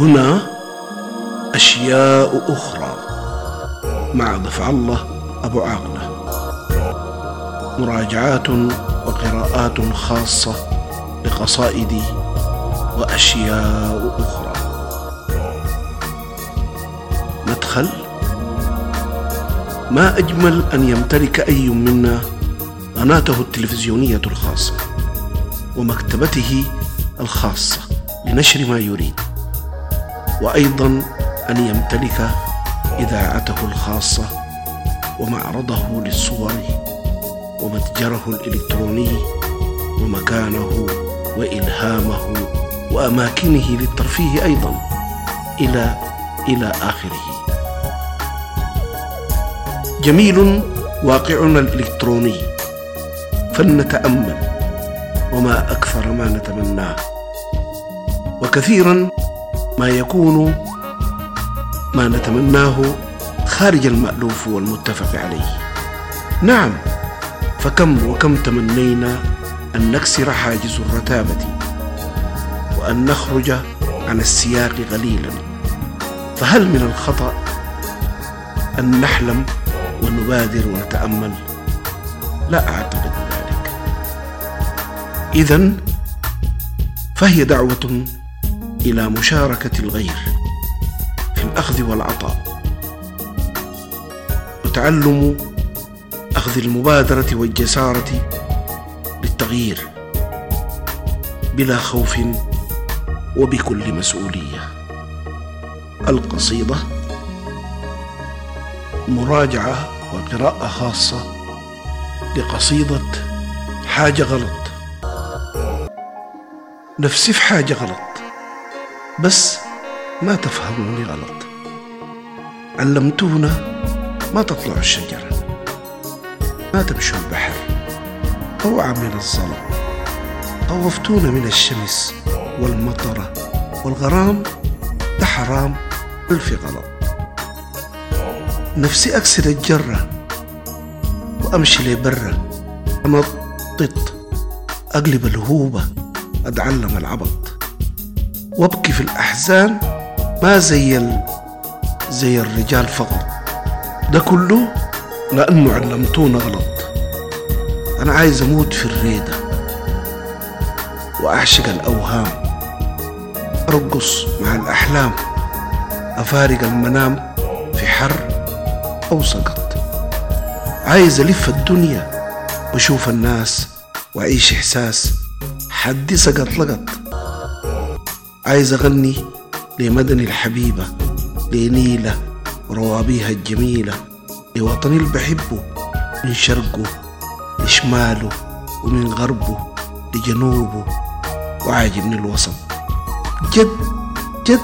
هنا أشياء أخرى مع دفع الله أبو عاقلة. مراجعات وقراءات خاصة لقصائدي وأشياء أخرى. مدخل ما أجمل أن يمتلك أي منا قناته التلفزيونية الخاصة ومكتبته الخاصة لنشر ما يريد. وأيضا أن يمتلك إذاعته الخاصة ومعرضه للصور ومتجره الإلكتروني ومكانه وإلهامه وأماكنه للترفيه أيضا إلى إلى آخره. جميل واقعنا الإلكتروني فلنتأمل وما أكثر ما نتمناه. وكثيرا ما يكون ما نتمناه خارج المألوف والمتفق عليه. نعم فكم وكم تمنينا أن نكسر حاجز الرتابة وأن نخرج عن السياق قليلا فهل من الخطأ أن نحلم ونبادر ونتأمل؟ لا أعتقد ذلك. إذا فهي دعوة إلى مشاركة الغير في الأخذ والعطاء. وتعلم أخذ المبادرة والجسارة للتغيير بلا خوف وبكل مسؤولية. القصيدة مراجعة وقراءة خاصة لقصيدة حاجة غلط. نفسي في حاجة غلط. بس ما تفهموني غلط. علمتونا ما تطلعوا الشجرة. ما تمشوا البحر. اوعى من الظلم خوفتونا من الشمس والمطرة والغرام. ده حرام. ألف غلط. نفسي أكسر الجرة وأمشي لبرة. أنطط. أقلب الهوبة أتعلم العبط. وأبكي في الأحزان ما زي ال... زي الرجال فقط. ده كله لأنه علمتونا غلط. أنا عايز أموت في الريدة وأعشق الأوهام أرقص مع الأحلام أفارق المنام في حر أو سقط. عايز ألف الدنيا وأشوف الناس وأعيش إحساس حدي سقط لقط. عايز أغني لمدني الحبيبة لنيلة وروابيها الجميلة لوطني اللي بحبه من شرقه لشماله ومن غربه لجنوبه وعاجبني الوسط. جد جد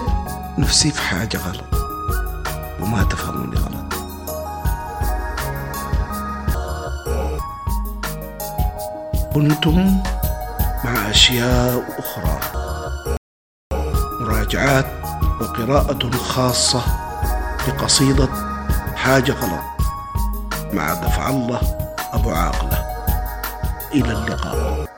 نفسي في حاجة غلط وما تفهموني غلط. كنتم مع أشياء أخرى. مراجعات وقراءة خاصة لقصيدة حاجة غلط. مع دفع الله أبو عاقلة. إلى اللقاء.